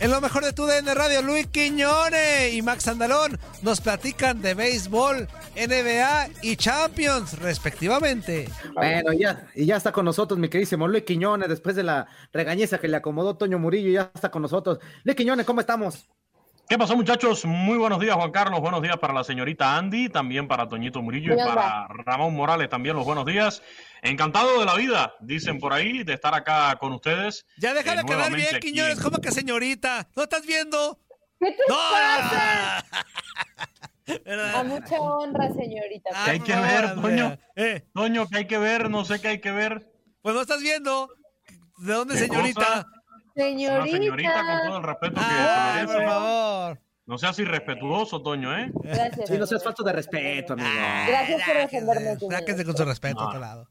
En lo mejor de tu DN Radio, Luis Quiñones y Max Andalón nos platican de béisbol, NBA y Champions, respectivamente. Bueno, ya, y ya está con nosotros mi queridísimo Luis Quiñones, después de la regañeza que le acomodó Toño Murillo, ya está con nosotros. Luis Quiñones, ¿cómo estamos? ¿Qué pasó, muchachos? Muy buenos días, Juan Carlos. Buenos días para la señorita Andy, también para Toñito Murillo y para Ramón Morales también los buenos días. Encantado de la vida, dicen por ahí, de estar acá con ustedes. Ya deja Eh, de quedar bien, aquí Quiñones, ¿cómo que señorita? ¿No estás viendo? ¿Qué te ¡No! A mucha honra, señorita. ¿Qué hay que por ver, Toño? Eh, Toño, ¿qué hay que ver? No sé qué hay que ver. pues no estás viendo. ¿De dónde, ¿Qué señorita? cosa? Señorita. Una señorita con todo el respeto que Ay, se por merece. favor. No seas irrespetuoso, Toño, ¿eh? Gracias. Sí, no seas falta de respeto, amigo. Gracias por defenderme. Sáquense, con su respeto a Ah. otro lado.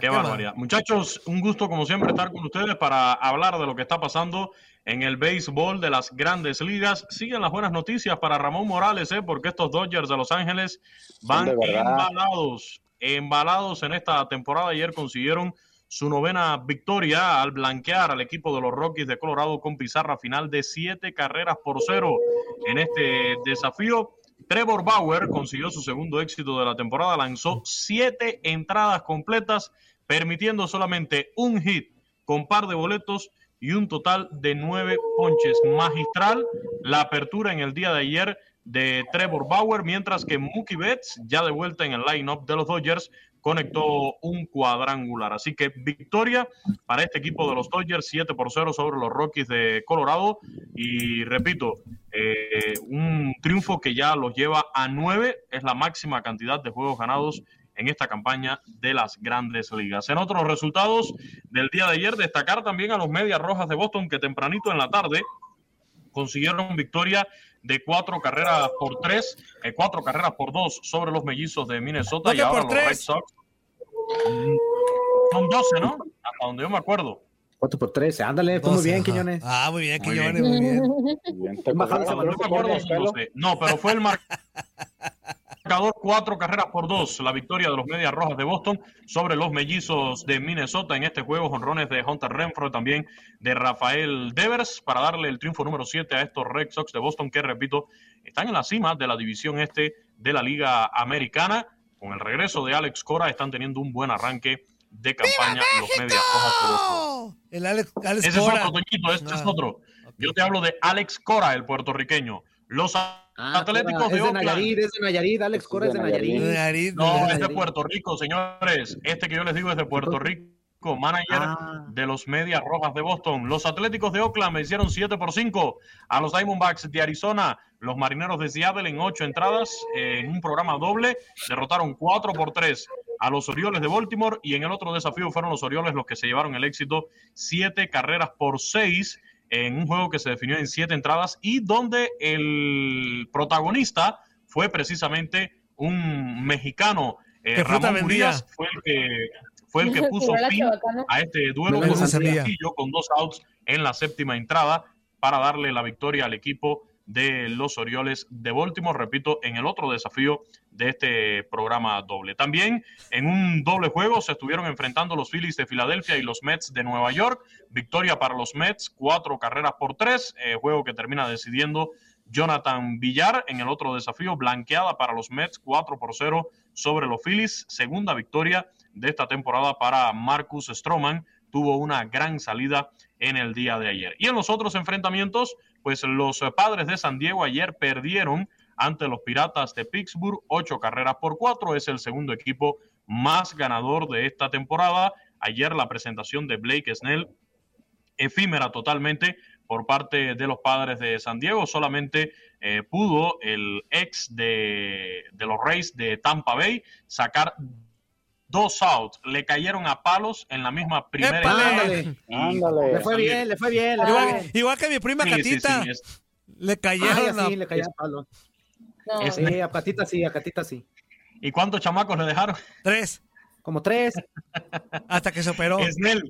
Qué barbaridad. Muchachos, un gusto como siempre estar con ustedes para hablar de lo que está pasando en el béisbol de las grandes ligas. Siguen las buenas noticias para Ramón Morales, ¿eh? porque estos Dodgers de Los Ángeles van embalados, embalados en esta temporada. Ayer consiguieron su novena victoria al blanquear al equipo de los Rockies de Colorado con pizarra final de siete carreras por cero en este desafío. Trevor Bauer consiguió su segundo éxito de la temporada, lanzó siete entradas completas, permitiendo solamente un hit con par de boletos y un total de nueve ponches. Magistral la apertura en el día de ayer de Trevor Bauer, mientras que Mookie Betts, ya de vuelta en el lineup de los Dodgers, conectó un cuadrangular. Así que victoria para este equipo de los Dodgers, 7 por 0 sobre los Rockies de Colorado. Y repito, eh, un triunfo que ya los lleva a 9, es la máxima cantidad de juegos ganados en esta campaña de las grandes ligas. En otros resultados del día de ayer, destacar también a los Medias Rojas de Boston que tempranito en la tarde consiguieron victoria de cuatro carreras por tres, eh, cuatro carreras por dos sobre los mellizos de Minnesota ¿No y ahora los Red? Sox. Son 12, ¿no? Hasta donde yo me acuerdo. 4 por 13, ándale, tú muy bien, ajá. Quiñones. Ah, muy bien, Muy Quiñones, muy bien. Bien, Hasta ese cobraron, donde yo me ¿no? acuerdo Por son pelo. 12. No, pero fue el marcador cuatro carreras por dos, la victoria de los Medias Rojas de Boston sobre los mellizos de Minnesota en este juego, jonrones de Hunter Renfro, también de Rafael Devers, para darle el triunfo número 7 a estos Red Sox de Boston, que repito, están en la cima de la división este de la Liga Americana. Con el regreso de Alex Cora, están teniendo un buen arranque de campaña los Medias Rojas de Boston. ¡Oh! El Alex, Alex Ese es otro, Toñito, este Ah, es otro. Yo te hablo de Alex Cora, el puertorriqueño. Los Ah, Atléticos de es de Oakland. Nayarit, es de Nayarit, Alex Cora es de Nayarit. Nayarit. Nayarit, No, es de Puerto Rico, señores. Este que yo les digo es de Puerto Rico. Manager Ah. de los Medias Rojas de Boston. Los Atléticos de Oakland vencieron 7 por 5 a los Diamondbacks de Arizona. Los Marineros de Seattle en 8 entradas eh, en un programa doble derrotaron 4 por 3 a los Orioles de Baltimore y en el otro desafío fueron los Orioles los que se llevaron el éxito 7 carreras por 6 en un juego que se definió en 7 entradas y donde el protagonista fue precisamente un mexicano, eh, ¿Qué fruta Ramón? Urias, fue el que fue el que puso fin chabacana. a este duelo con con dos outs en la séptima entrada para darle la victoria al equipo de los Orioles de Baltimore, repito, en el otro desafío de este programa doble. También en un doble juego se estuvieron enfrentando los Phillies de Filadelfia y los Mets de Nueva York. Victoria para los Mets, cuatro carreras por tres, eh, juego que termina decidiendo Jonathan Villar en el otro desafío, blanqueada para los Mets, 4 por 0 sobre los Phillies. Segunda victoria de esta temporada para Marcus Stroman. Tuvo una gran salida en el día de ayer. Y en los otros enfrentamientos, pues los eh, padres de San Diego ayer perdieron ante los Piratas de Pittsburgh, ocho carreras por cuatro. Es el segundo equipo más ganador de esta temporada. Ayer la presentación de Blake Snell efímera totalmente por parte de los padres de San Diego. Solamente eh, pudo el ex de, de los Rays de Tampa Bay sacar dos outs. Le cayeron a palos en la misma primera. Y- Ándale. Le fue bien, le fue bien. Igual, bien. igual que mi prima Sí, Catita. sí, es- Le Ay, cayeron a- le caía palo. No. Es- Sí, a Catita sí, a Catita sí. ¿Y cuántos chamacos le dejaron? tres Como tres. hasta que se operó. Snell,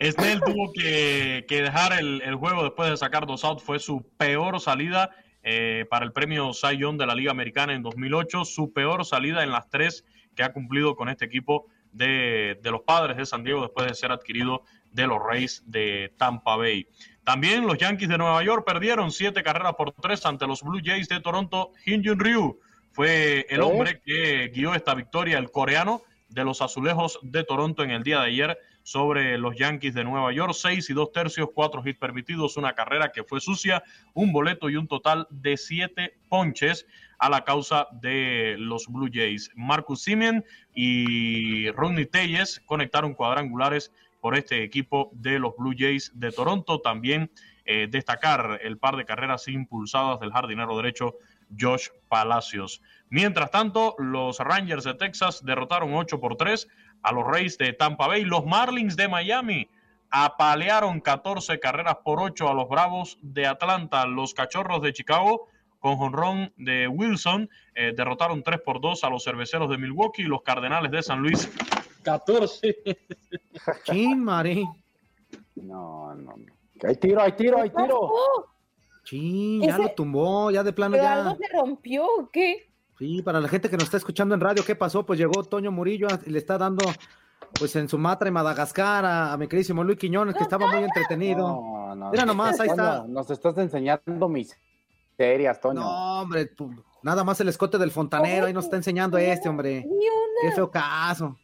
Snell tuvo que, que dejar el, el juego después de sacar dos outs. Fue su peor salida eh, para el premio Cy Young de la Liga Americana en 2008. Su peor salida en las tres que ha cumplido con este equipo de, de los padres de San Diego después de ser adquirido de los Rays de Tampa Bay. También los Yankees de Nueva York perdieron siete carreras por tres ante los Blue Jays de Toronto. Hyun Ryu fue el ¿Eh? hombre que guió esta victoria, el coreano de los Azulejos de Toronto en el día de ayer sobre los Yankees de Nueva York. Seis y dos tercios, cuatro hits permitidos, una carrera que fue sucia, un boleto y un total de siete ponches a la causa de los Blue Jays. Marcus Simeon y Rodney Telles conectaron cuadrangulares por este equipo de los Blue Jays de Toronto. También eh, destacar el par de carreras impulsadas del jardinero derecho Josh Palacios. Mientras tanto, los Rangers de Texas derrotaron 8 por 3 a los Rays de Tampa Bay. Los Marlins de Miami apalearon 14 carreras por 8 a los Bravos de Atlanta. Los Cachorros de Chicago, con jonrón de Wilson, eh, derrotaron 3 por 2 a los Cerveceros de Milwaukee. Los Cardenales de San Luis, 14. Chin, Mari. No, no, no. Hay tiro, hay tiro, hay tiro. Chin, ya Ese- lo tumbó, ya de plano ¿Pero ya. algo se rompió o qué? Sí, para la gente que nos está escuchando en radio, ¿qué pasó? Pues llegó Toño Murillo y le está dando, pues en Sumatra y Madagascar, a, a mi queridísimo Luis Quiñones, que estaba muy entretenido. No, no, Mira no. nomás, ahí está. Nos estás enseñando mis serias, Toño. No, hombre, tú- nada más el escote del fontanero, ahí nos está enseñando este, hombre. Qué feo caso.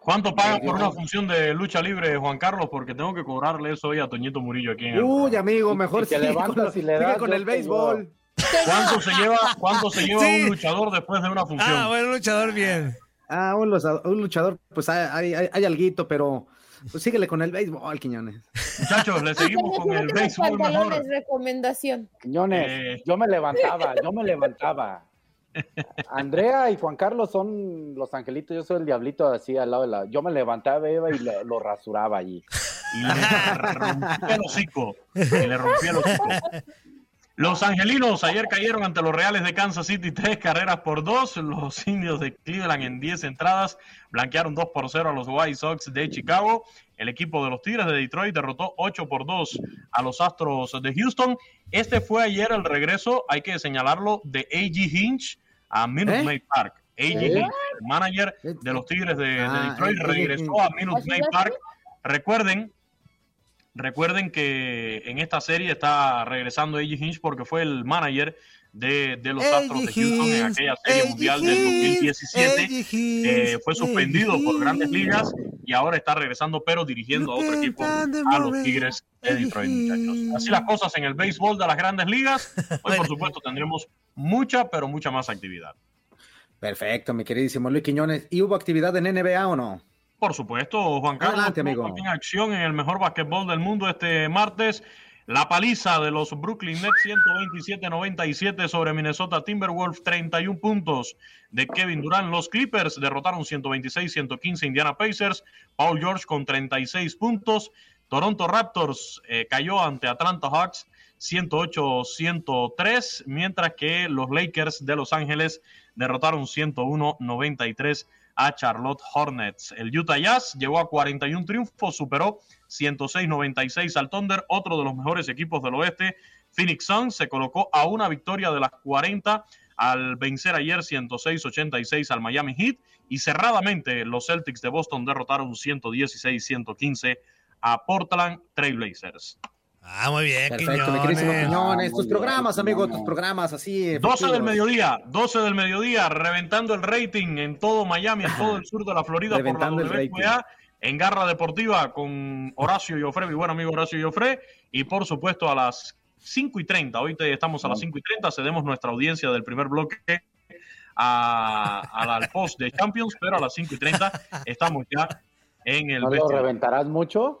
¿Cuánto pagan por una función de lucha libre, Juan Carlos? Porque tengo que cobrarle eso hoy a Toñito Murillo aquí en el Uy, amigo, mejor sigue levantas con, y le sigue das, con yo el béisbol. ¿Cuánto se lleva, cuánto se lleva Sí. un luchador después de una función? Ah, bueno, luchador bien. Ah, un, un luchador, pues hay, hay, hay- hay alguito, pero pues síguele con el béisbol, Quiñones. Muchachos, le seguimos con el béisbol mejor. recomendación. Quiñones, Eh. yo me levantaba, yo me levantaba. Andrea y Juan Carlos son los angelitos, yo soy el diablito así al lado de la. Yo me levantaba, iba y le- lo rasuraba allí. Y le rompía el hocico. Y le rompía el hocico. Los angelinos ayer cayeron ante los Reales de Kansas City tres carreras por dos. Los indios de Cleveland en 10 entradas blanquearon 2 por 0 a los White Sox de Chicago. El equipo de los Tigres de Detroit derrotó 8 por 2 a los Astros de Houston. Este fue ayer el regreso, hay que señalarlo, de A.G. Hinch a Minute ¿Eh? Maid Park. A.G. ¿Eh? Hinch, el manager de los Tigres de, de Ah, Detroit, regresó a Minute ¿Así Maid Park. Recuerden, recuerden que en esta serie está regresando A.G. Hinch porque fue el manager de, de los Astros de Houston en aquella serie mundial del 2017. Eh, fue suspendido por grandes ligas y ahora está regresando, pero dirigiendo a otro equipo, a los Tigres de Detroit, muchachos. Así las cosas en el béisbol de las grandes ligas. Hoy, por supuesto, tendremos mucha, pero mucha más actividad. Perfecto, mi queridísimo Luis Quiñones. ¿Y hubo actividad en NBA o no? Por supuesto, Juan Carlos. Adelante, amigo. También acción en el mejor basquetbol del mundo este martes. La paliza de los Brooklyn Nets 127-97 sobre Minnesota Timberwolves, 31 puntos de Kevin Durant. Los Clippers derrotaron 126-115 Indiana Pacers. Paul George con 36 puntos. Toronto Raptors eh, cayó ante Atlanta Hawks 108-103, mientras que los Lakers de Los Ángeles derrotaron 101-93 a Charlotte Hornets. El Utah Jazz llegó a 41 triunfos, superó 106-96 al Thunder, otro de los mejores equipos del oeste. Phoenix Suns se colocó a una victoria de las 40 al vencer ayer 106-86 al Miami Heat y cerradamente los Celtics de Boston derrotaron 116-115 a Portland Trailblazers. Ah, muy bien, Perfecto, mi querísimo Quiñones. Tus programas, amigo, tus programas así. 12 del mediodía, 12 del mediodía, reventando el rating en todo Miami, en todo el sur de la Florida por la Reventando el rating. WNBA, en Garra Deportiva con Horacio Joffre, mi buen amigo Horacio Joffre, y por supuesto a las 5 y 30, hoy te- estamos a las 5 y 30, cedemos nuestra audiencia del primer bloque a, a la- al post de Champions, pero a las 5 y 30 estamos ya en el ¿No lo reventarás mucho?